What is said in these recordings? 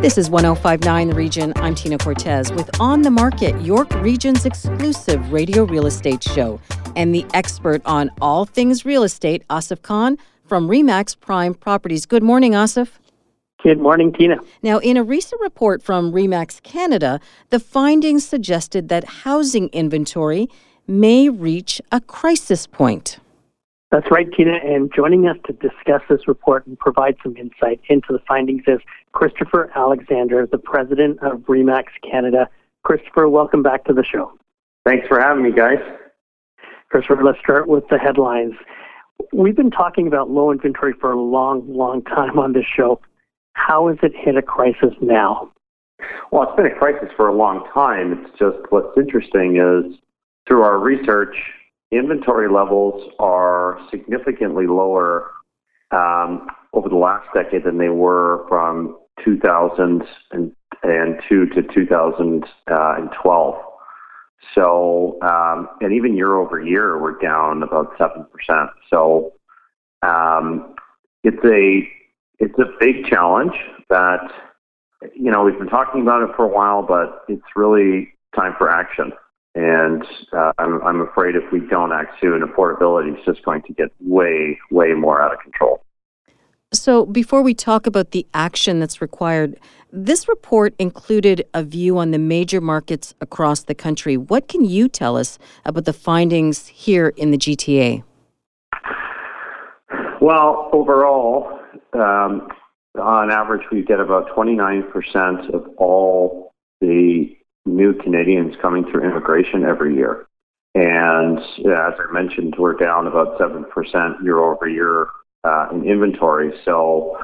This is 1059 The Region. I'm Tina Cortez with On the Market, York Region's exclusive radio real estate show. And the expert on all things real estate, Asif Khan from REMAX Prime Properties. Good morning, Asif. Good morning, Tina. Now, in a recent report from REMAX Canada, the findings suggested that housing inventory may reach a crisis point. That's right, Tina. And joining us to discuss this report and provide some insight into the findings is Christopher Alexander, the president of REMAX Canada. Christopher, welcome back to the show. Thanks for having me, guys. Christopher, let's start with the headlines. We've been talking about low inventory for a long, long time on this show. How has it hit a crisis now? Well, it's been a crisis for a long time. It's just what's interesting is through our research, inventory levels are significantly lower um, over the last decade than they were from 2002 to 2012. So, um, and even year over year, we're down about seven percent. So, um, it's a it's a big challenge that you know we've been talking about it for a while, but it's really time for action. And uh, I'm, I'm afraid if we don't act soon, affordability is just going to get way, way more out of control. So, before we talk about the action that's required, this report included a view on the major markets across the country. What can you tell us about the findings here in the GTA? Well, overall, um, on average, we get about 29% of all the new Canadians coming through immigration every year. And as I mentioned, we're down about 7% year over year uh, in inventory. So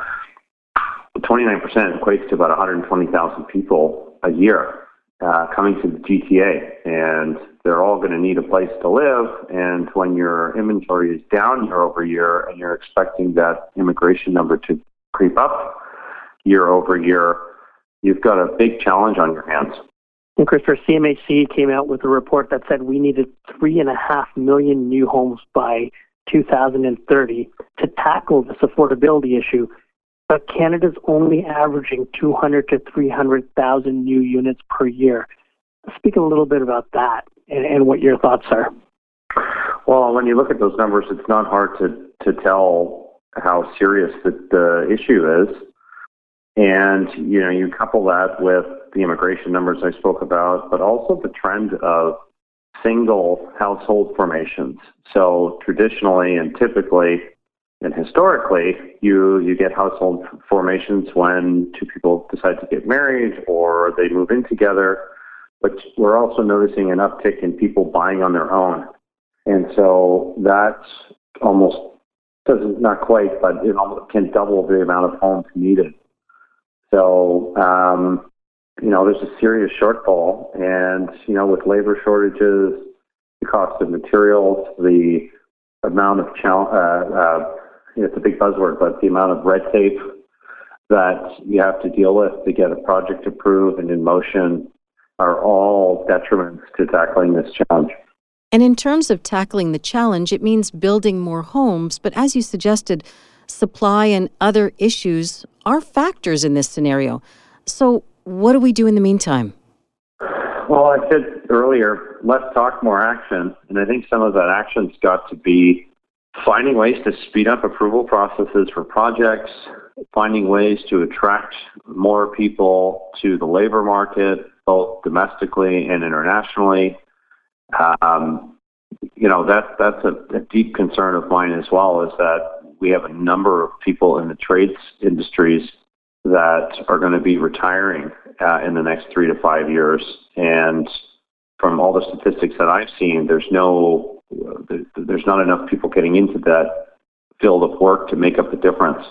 29% equates to about 120,000 people a year uh, coming to the GTA. And they're all going to need a place to live. And when your inventory is down year over year and you're expecting that immigration number to creep up year over year, you've got a big challenge on your hands. And Christopher, CMHC came out with a report that said we needed three and a half million new homes by 2030 to tackle this affordability issue. But Canada's only averaging 200 to 300,000 new units per year. Speak a little bit about that and, and what your thoughts are. Well, when you look at those numbers, it's not hard to, to tell how serious the, the issue is. And, you know, you couple that with the immigration numbers I spoke about, but also the trend of single household formations. So traditionally and typically and historically, you, you get household formations when two people decide to get married or they move in together. But we're also noticing an uptick in people buying on their own. And so that's almost doesn't not quite, but it almost can double the amount of homes needed. So um, you know, there's a serious shortfall. And, you know, with labor shortages, the cost of materials, the amount of challenge, uh, uh, it's a big buzzword, but the amount of red tape that you have to deal with to get a project approved and in motion are all detriments to tackling this challenge. And in terms of tackling the challenge, it means building more homes. But as you suggested, supply and other issues are factors in this scenario. So, what do we do in the meantime? Well, I said earlier, let's talk more action. And I think some of that action's got to be finding ways to speed up approval processes for projects, finding ways to attract more people to the labor market, both domestically and internationally. Um, you know, that, that's a, a deep concern of mine as well, is that we have a number of people in the trades industries that are going to be retiring uh, in the next three to five years. And from all the statistics that I've seen, there's no, there's not enough people getting into that field of work to make up the difference.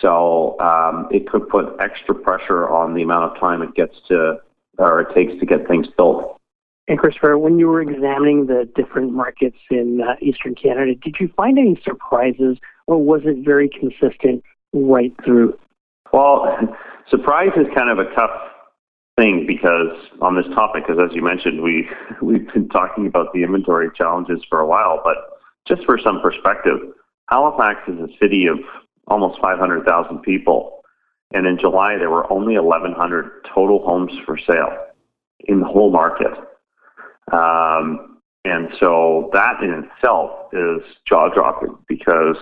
So um, it could put extra pressure on the amount of time it gets to, or it takes to get things built. And Christopher, when you were examining the different markets in uh, Eastern Canada, did you find any surprises or was it very consistent right through? Well, surprise is kind of a tough thing because on this topic, because as you mentioned, we we've been talking about the inventory challenges for a while. But just for some perspective, Halifax is a city of almost 500,000 people, and in July there were only 1,100 total homes for sale in the whole market. Um, and so that in itself is jaw dropping because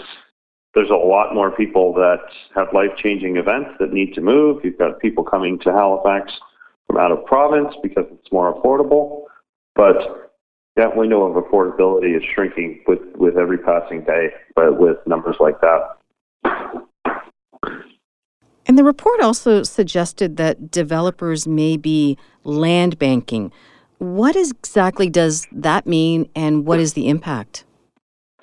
there's a lot more people that have life changing events that need to move. You've got people coming to Halifax from out of province because it's more affordable. But that window of affordability is shrinking with, with every passing day, but with numbers like that. And the report also suggested that developers may be land banking. What exactly does that mean, and what is the impact?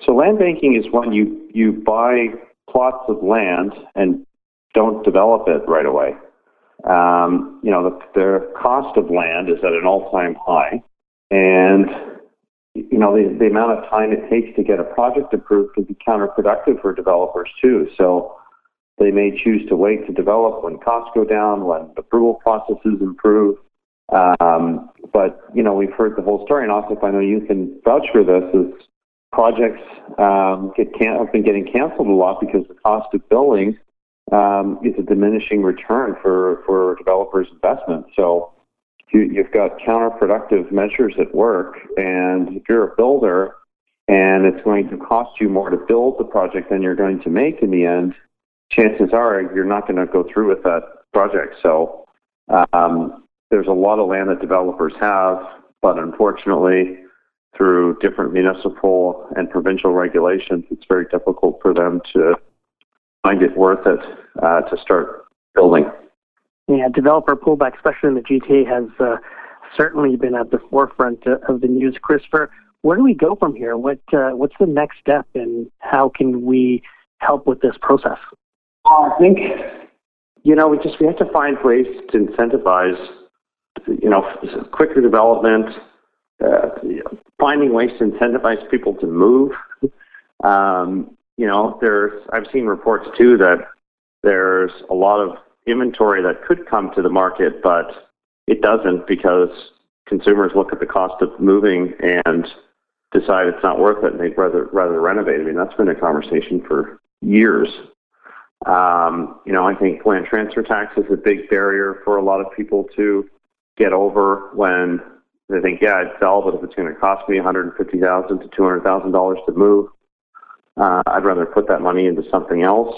So, land banking is when you, you buy plots of land and don't develop it right away. Um, you know, the, the cost of land is at an all time high. And, you know, the, the amount of time it takes to get a project approved can be counterproductive for developers too. So, they may choose to wait to develop when costs go down, when approval processes improve. Um, but you know, we've heard the whole story, and also, I know you can vouch for this. Is projects um, get can- have been getting canceled a lot because the cost of building um, is a diminishing return for for developers' investment. So you, you've got counterproductive measures at work, and if you're a builder and it's going to cost you more to build the project than you're going to make in the end, chances are you're not going to go through with that project. So um, there's a lot of land that developers have, but unfortunately, through different municipal and provincial regulations, it's very difficult for them to find it worth it uh, to start building. Yeah, developer pullback, especially in the GTA, has uh, certainly been at the forefront of the news. Christopher, where do we go from here? What uh, what's the next step, and how can we help with this process? I think you know we just we have to find ways to incentivize you know, quicker development, uh, finding ways to incentivize people to move. Um, you know, there's I've seen reports too that there's a lot of inventory that could come to the market, but it doesn't because consumers look at the cost of moving and decide it's not worth it and they'd rather rather renovate. I mean, that's been a conversation for years. Um, you know, I think land transfer tax is a big barrier for a lot of people to get over when they think, yeah, I'd sell, but if it's going to cost me 150,000 to $200,000 to move, uh, I'd rather put that money into something else.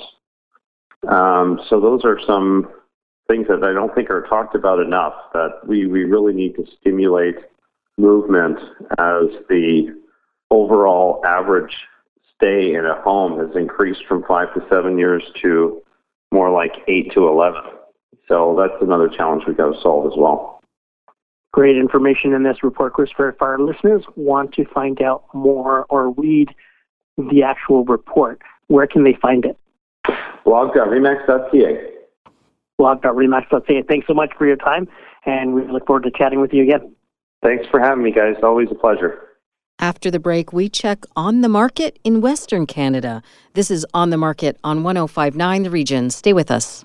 Um, so those are some things that I don't think are talked about enough. That we we really need to stimulate movement as the overall average stay in a home has increased from five to seven years to more like eight to eleven. So that's another challenge we've got to solve as well. Great information in this report, Christopher. If our listeners want to find out more or read the actual report, where can they find it? blog.remax.ca. blog.remax.ca. Thanks so much for your time, and we look forward to chatting with you again. Thanks for having me, guys. Always a pleasure. After the break, we check on the market in Western Canada. This is On the Market on 1059 The Region. Stay with us.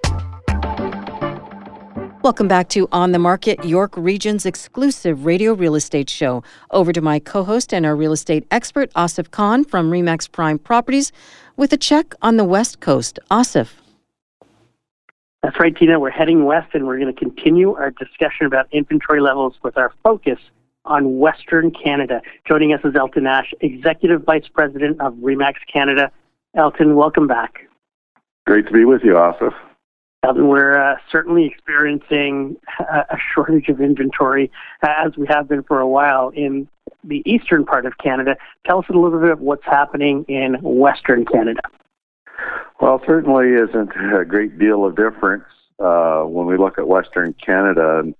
Welcome back to On the Market, York Region's exclusive radio real estate show. Over to my co host and our real estate expert, Asif Khan from Remax Prime Properties, with a check on the West Coast. Asif. That's right, Tina. We're heading west and we're going to continue our discussion about inventory levels with our focus on Western Canada. Joining us is Elton Ash, Executive Vice President of Remax Canada. Elton, welcome back. Great to be with you, Asif. Elton, we're uh, certainly experiencing a, shortage of inventory, as we have been for a while in the eastern part of Canada. Tell us a little bit of what's happening in Western Canada. Well, certainly isn't a great deal of difference. uh, when we look at Western Canada. And,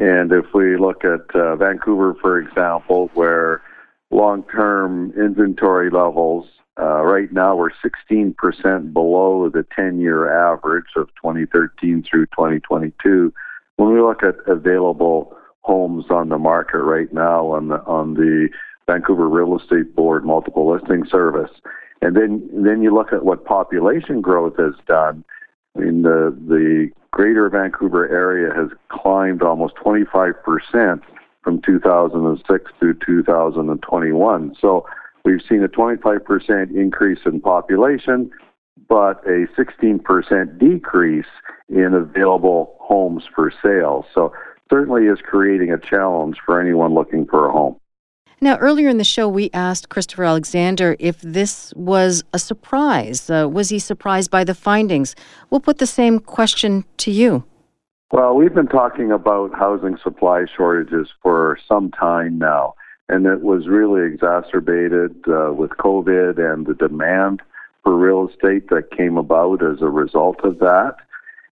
and if we look at uh, Vancouver, for example, where long term inventory levels uh, right now we're 16% below the 10 year average of 2013 through 2022. When we look at available homes on the market right now on the, on the Vancouver Real Estate Board multiple listing service, and then then you look at what population growth has done. I mean, the the Greater Vancouver area has climbed almost 25 percent from 2006 to 2021. So we've seen a 25% increase in population, but a 16% decrease in available homes for sale. So certainly is creating a challenge for anyone looking for a home. Now, earlier in the show, we asked Christopher Alexander if this was a surprise. Uh, was he surprised by the findings? We'll put the same question to you. Well, we've been talking about housing supply shortages for some time now, and it was really exacerbated uh, with COVID and the demand for real estate that came about as a result of that.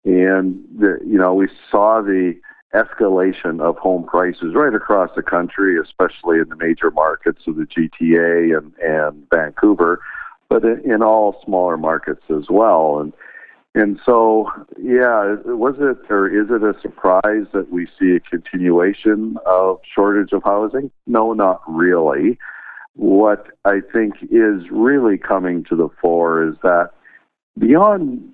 And, the, you know, we saw the escalation of home prices right across the country, especially in the major markets of the GTA and, and Vancouver, but in, in all smaller markets as well. And and so, yeah, was it or is it a surprise that we see a continuation of shortage of housing? No, not really. What I think is really coming to the fore is that beyond,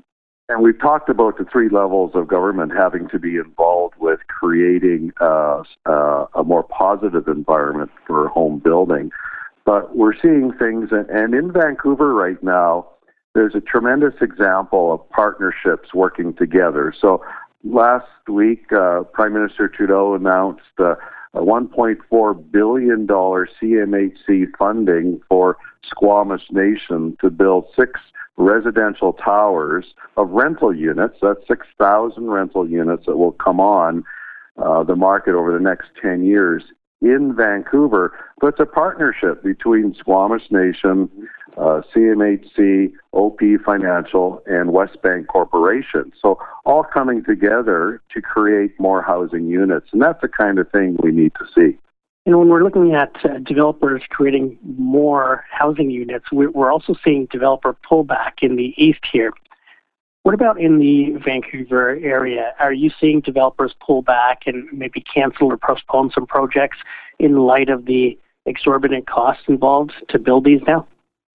and we've talked about the three levels of government having to be involved with creating uh, uh, a more positive environment for home building, but we're seeing things, and in Vancouver right now, there's a tremendous example of partnerships working together. So last week, uh, Prime Minister Trudeau announced uh, a $1.4 billion CMHC funding for Squamish Nation to build six residential towers of rental units. That's 6,000 rental units that will come on uh, the market over the next 10 years in Vancouver. But it's a partnership between Squamish Nation, uh, CMHC, OP Financial, and Westbank Corporation. So all coming together to create more housing units. And that's the kind of thing we need to see. And when we're looking at uh, developers creating more housing units, we're also seeing developer pullback in the east here. What about in the Vancouver area? Are you seeing developers pull back and maybe cancel or postpone some projects in light of the exorbitant costs involved to build these now?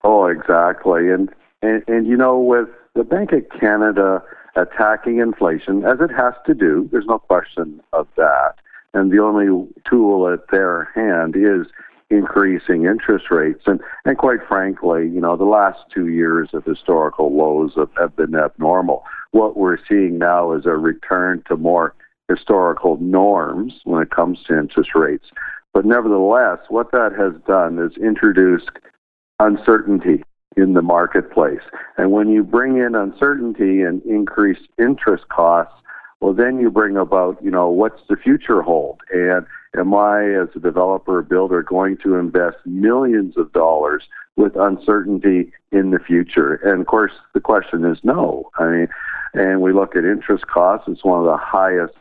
Oh, exactly. And, and, and you know, with the Bank of Canada attacking inflation, as it has to do, there's no question of that. And the only tool at their hand is increasing interest rates. And, and quite frankly, you know, the last two years of historical lows have, have been abnormal. What we're seeing now is a return to more historical norms when it comes to interest rates. But nevertheless, what that has done is introduced uncertainty in the marketplace. And when you bring in uncertainty and increased interest costs, well, then you bring about, you know, what's the future hold? And am I, as a developer or builder, going to invest millions of dollars with uncertainty in the future? And of course, the question is no. I mean, and we look at interest costs, it's one of the highest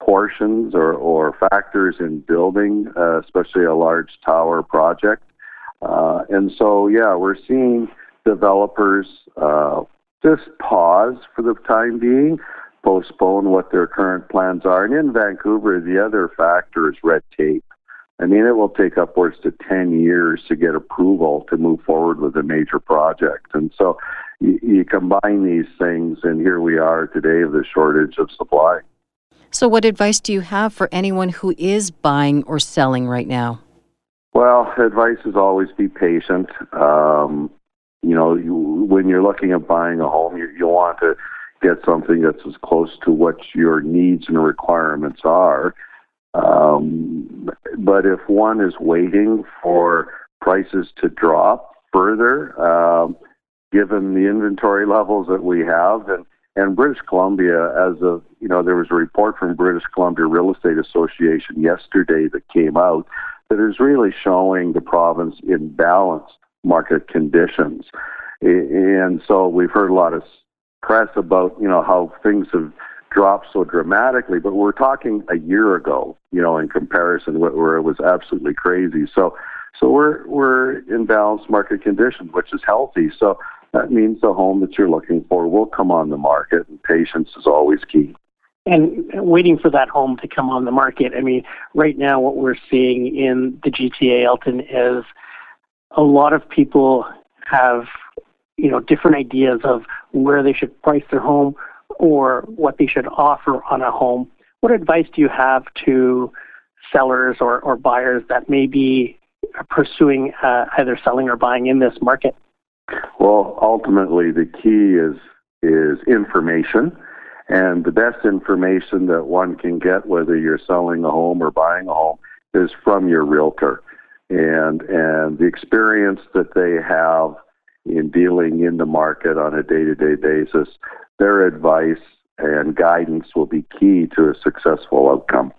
portions or, or factors in building, uh, especially a large tower project. Uh, and so, yeah, we're seeing developers uh, just pause for the time being, postpone what their current plans are. And in Vancouver, the other factor is red tape. I mean, it will take upwards to 10 years to get approval to move forward with a major project. And so you, you combine these things, and here we are today of the shortage of supply. So, what advice do you have for anyone who is buying or selling right now? Well, advice is always be patient. Um, you know, you, when you're looking at buying a home, you, you want to get something that's as close to what your needs and requirements are. Um, but if one is waiting for prices to drop further, um, given the inventory levels that we have, and and British Columbia, as of you know, there was a report from British Columbia Real Estate Association yesterday that came out that is really showing the province in balanced market conditions. And so we've heard a lot of press about, you know, how things have dropped so dramatically, but we're talking a year ago, you know, in comparison where it was absolutely crazy. So, so we're we're in balanced market conditions, which is healthy. So that means the home that you're looking for will come on the market, and patience is always key. And waiting for that home to come on the market. I mean, right now, what we're seeing in the GTA, Elton, is a lot of people have, you know, different ideas of where they should price their home or what they should offer on a home. What advice do you have to sellers or, or buyers that may be pursuing uh, either selling or buying in this market? Well, ultimately, the key is is information, and the best information that one can get, whether you're selling a home or buying a home, is from your realtor, and and the experience that they have in dealing in the market on a day-to-day basis. Their advice and guidance will be key to a successful outcome.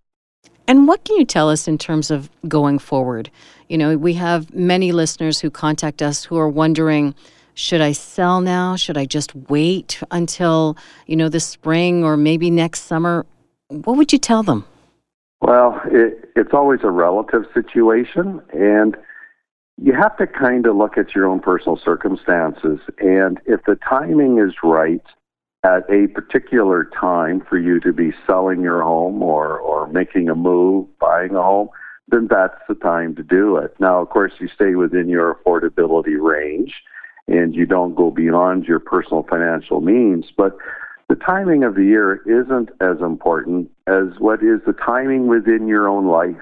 And what can you tell us in terms of going forward? You know, we have many listeners who contact us who are wondering should I sell now? Should I just wait until, you know, the spring or maybe next summer? What would you tell them? Well, it, it's always a relative situation, and you have to kind of look at your own personal circumstances. And if the timing is right, at a particular time for you to be selling your home or, or making a move, buying a home, then that's the time to do it. Now, of course, you stay within your affordability range and you don't go beyond your personal financial means, but the timing of the year isn't as important as what is the timing within your own life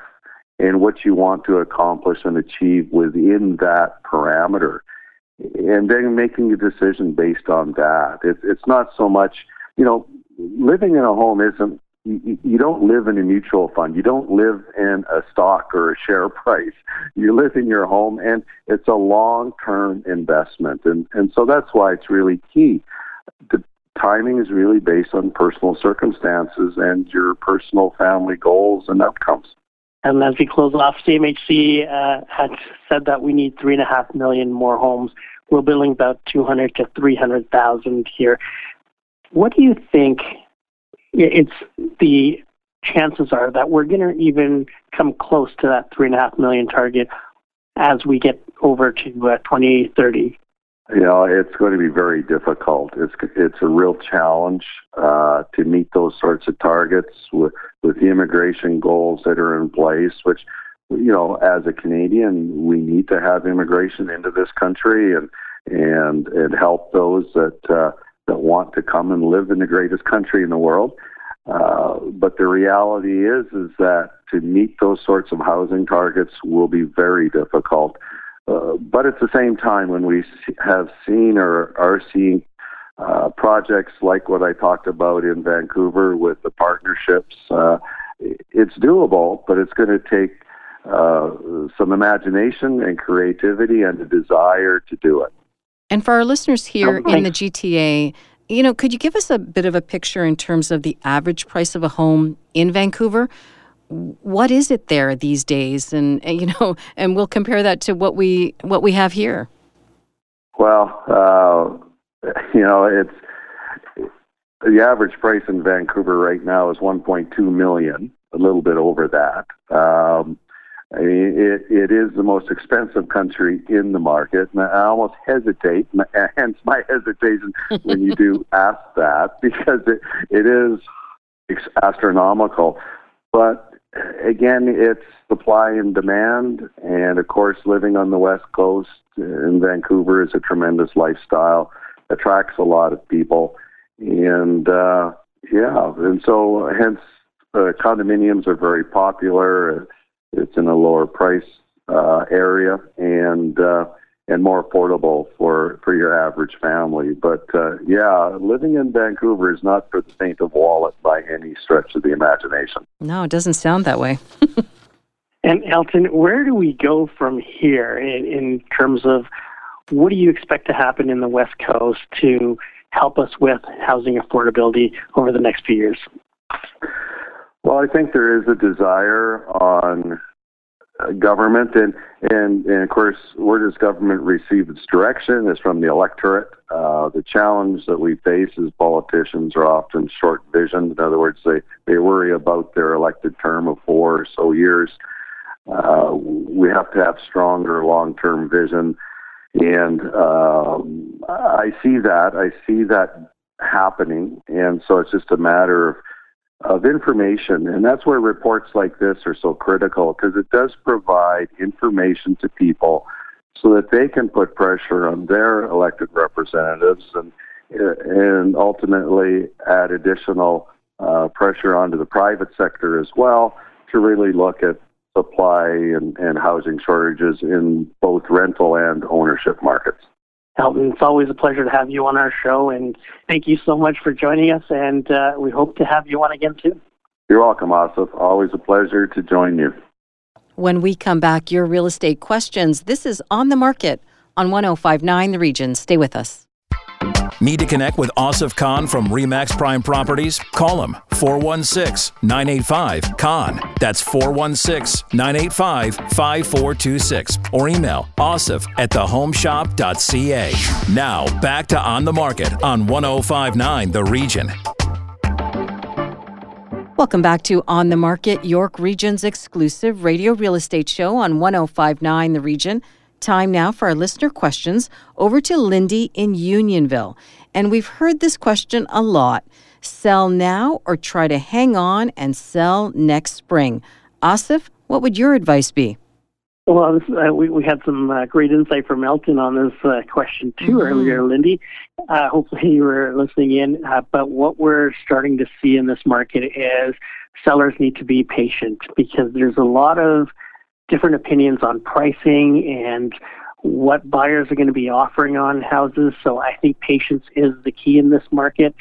and what you want to accomplish and achieve within that parameter and then making a decision based on that. It, it's not so much, you know, living in a home isn't. You, don't live in a mutual fund. You don't live in a stock or a share price. You live in your home, and it's a long-term investment, and and so that's why it's really key. The timing is really based on personal circumstances and your personal family goals and outcomes. And as we close off, CMHC uh, had said that we need three and a half million more homes. We're building about 200 to 300,000 here. What do you think it's the chances are that we're going to even come close to that three and a half million target as we get over to uh, 2030? You know, it's going to be very difficult. It's it's a real challenge uh, to meet those sorts of targets with with the immigration goals that are in place. Which, you know, as a Canadian, we need to have immigration into this country and and and help those that uh, that want to come and live in the greatest country in the world. Uh, but the reality is is that to meet those sorts of housing targets will be very difficult. Uh, but at the same time, when we have seen or are seeing uh, projects like what I talked about in Vancouver with the partnerships, uh, it's doable, but it's going to take uh, some imagination and creativity and a desire to do it. And for our listeners here oh, in the GTA, you know, could you give us a bit of a picture in terms of the average price of a home in Vancouver? what is it there these days? And you know and we'll compare that to what we what we have here. Well uh, you know it's the average price in vancouver right now is 1.2 million a little bit over that. Um, I mean, it, it is the most expensive country in the market. And I almost hesitate, hence my hesitation when you do ask that, because it, it is astronomical. But again, it's supply and demand. And of course, living on the West Coast in Vancouver is a tremendous lifestyle, attracts a lot of people. And uh, yeah, and so hence uh, condominiums are very popular. It's in a lower price uh, area. And uh, and more affordable for for your average family. But uh, yeah, living in Vancouver is not for the faint of wallet by any stretch of the imagination. No, it doesn't sound that way. and Elton, where do we go from here in, in terms of what do you expect to happen in the West Coast to help us with housing affordability over the next few years? Well, I think there is a desire on government, and, and and of course, where does government receive its direction? Is from the electorate. Uh, the challenge that we face as politicians are often short-visioned. In other words, they they worry about their elected term of four or so years. Uh, we have to have stronger long-term vision, and um, I see that. I see that happening, and so it's just a matter of of information. And that's where reports like this are so critical because it does provide information to people so that they can put pressure on their elected representatives and and ultimately add additional uh, pressure onto the private sector as well to really look at supply and, and housing shortages in both rental and ownership markets. Elton, it's always a pleasure to have you on our show, and thank you so much for joining us. And uh, we hope to have you on again soon. You're welcome, Asif. Always a pleasure to join you. When we come back, your real estate questions. This is On the Market on 1059 The Region. Stay with us. Need to connect with Asif Khan from Remax Prime Properties? Call him 416 985 Khan. That's 416 985 5426. Or email asif at thehomeshop.ca. Now, back to On the Market on 1059 The Region. Welcome back to On the Market, York Region's exclusive radio real estate show on 1059 The Region. Time now for our listener questions over to Lindy in Unionville. And we've heard this question a lot sell now or try to hang on and sell next spring. Asif, what would your advice be? Well, this, uh, we, we had some uh, great insight from Elton on this uh, question too mm-hmm. earlier, Lindy. Uh, hopefully you were listening in. Uh, but what we're starting to see in this market is sellers need to be patient because there's a lot of different opinions on pricing and what buyers are going to be offering on houses. So I think patience is the key in this market.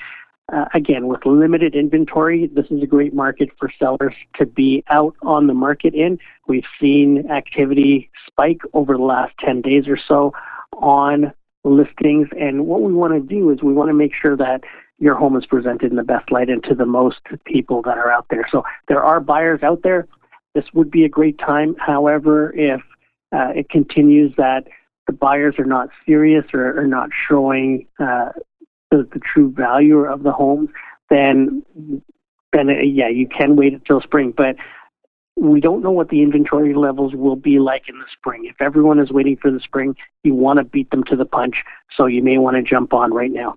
Uh, again, with limited inventory, this is a great market for sellers to be out on the market in. We've seen activity spike over the last 10 days or so on listings. And what we want to do is we want to make sure that your home is presented in the best light and to the most people that are out there. So there are buyers out there this would be a great time. However, if uh, it continues that the buyers are not serious or are not showing uh, the, the, true value of the homes, then then uh, yeah, you can wait until spring. But we don't know what the inventory levels will be like in the spring. If everyone is waiting for the spring, you want to beat them to the punch. So you may want to jump on right now.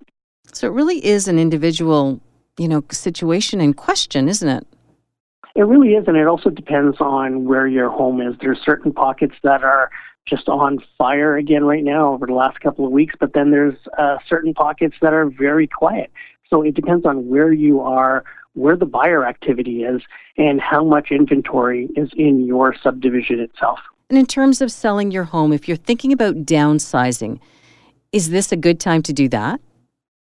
So it really is an individual, you know, situation in question, isn't it? It really is, and it also depends on where your home is. There's certain pockets that are just on fire again right now over the last couple of weeks, but then there's uh, certain pockets that are very quiet. So it depends on where you are, where the buyer activity is, and how much inventory is in your subdivision itself. And in terms of selling your home, if you're thinking about downsizing, is this a good time to do that?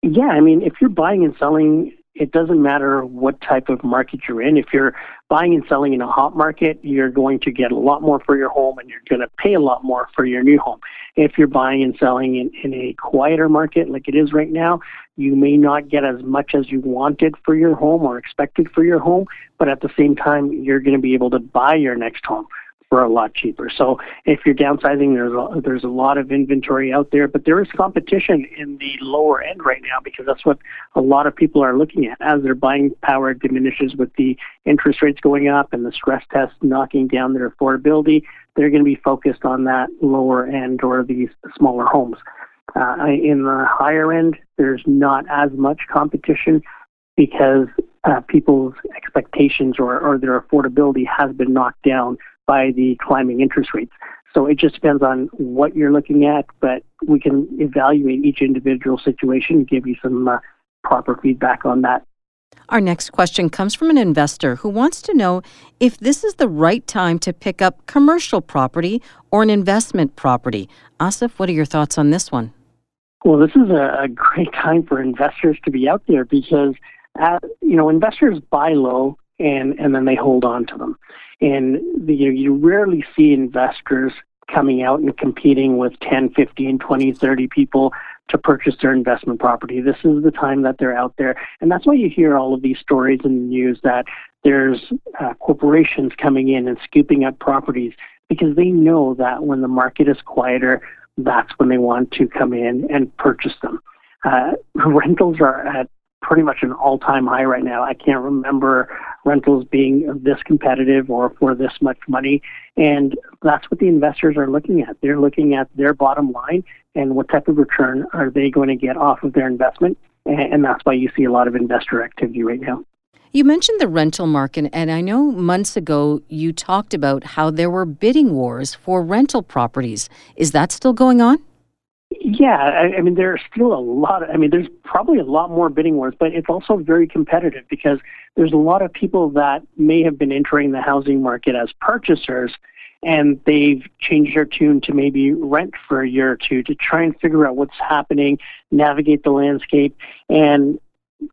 Yeah, I mean, if you're buying and selling it doesn't matter what type of market you're in. If you're buying and selling in a hot market, you're going to get a lot more for your home and you're going to pay a lot more for your new home. If you're buying and selling in, in a quieter market like it is right now, you may not get as much as you wanted for your home or expected for your home, but at the same time, you're going to be able to buy your next home for a lot cheaper. So if you're downsizing, there's a, there's a lot of inventory out there, but there is competition in the lower end right now because that's what a lot of people are looking at as their buying power diminishes with the interest rates going up and the stress test knocking down their affordability. They're going to be focused on that lower end or these smaller homes. Uh, in the higher end, there's not as much competition because uh, people's expectations or, or their affordability has been knocked down by the climbing interest rates. So it just depends on what you're looking at, but we can evaluate each individual situation and give you some uh, proper feedback on that. Our next question comes from an investor who wants to know if this is the right time to pick up commercial property or an investment property. Asif, what are your thoughts on this one? Well, this is a, great time for investors to be out there because, uh, you know, investors buy low and, and then they hold on to them. And the, you, you rarely see investors coming out and competing with 10, 15, 20, 30 people to purchase their investment property. This is the time that they're out there. And that's why you hear all of these stories in the news that there's uh, corporations coming in and scooping up properties because they know that when the market is quieter, that's when they want to come in and purchase them. Uh, rentals are at pretty much an all-time high right now. I can't remember rentals being this competitive or for this much money, and that's what the investors are looking at. They're looking at their bottom line and what type of return are they going to get off of their investment, and that's why you see a lot of investor activity right now. You mentioned the rental market, and I know months ago you talked about how there were bidding wars for rental properties. Is that still going on? Yeah, I, I mean, there's still a lot. Of, I mean, there's probably a lot more bidding wars, but it's also very competitive because there's a lot of people that may have been entering the housing market as purchasers, and they've changed their tune to maybe rent for a year or two to try and figure out what's happening, navigate the landscape, and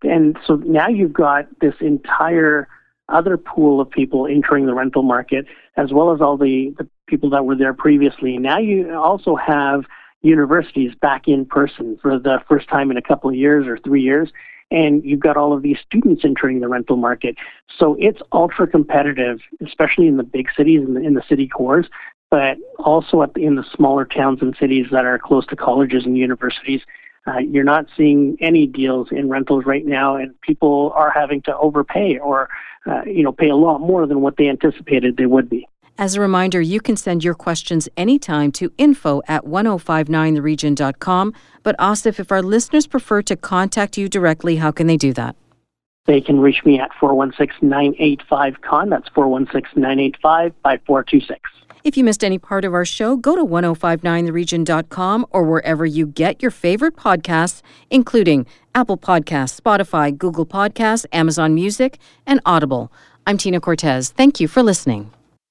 and so now you've got this entire other pool of people entering the rental market, as well as all the, the people that were there previously. Now you also have universities back in person for the first time in a couple of years or three years, and you've got all of these students entering the rental market. So it's ultra competitive, especially in the big cities in the, in the city cores, but also the, in the smaller towns and cities that are close to colleges and universities. Uh, you're not seeing any deals in rentals right now, and people are having to overpay or, uh, you know, pay a lot more than what they anticipated they would be. As a reminder, you can send your questions anytime to info at 1059theregion.com. But Asif, if our listeners prefer to contact you directly, how can they do that? They can reach me at 416 985 Khan. That's 416 985 5426. If you missed any part of our show, go to 1059theregion.com or wherever you get your favorite podcasts, including Apple Podcasts, Spotify, Google Podcasts, Amazon Music, and Audible. I'm Tina Cortez. Thank you for listening.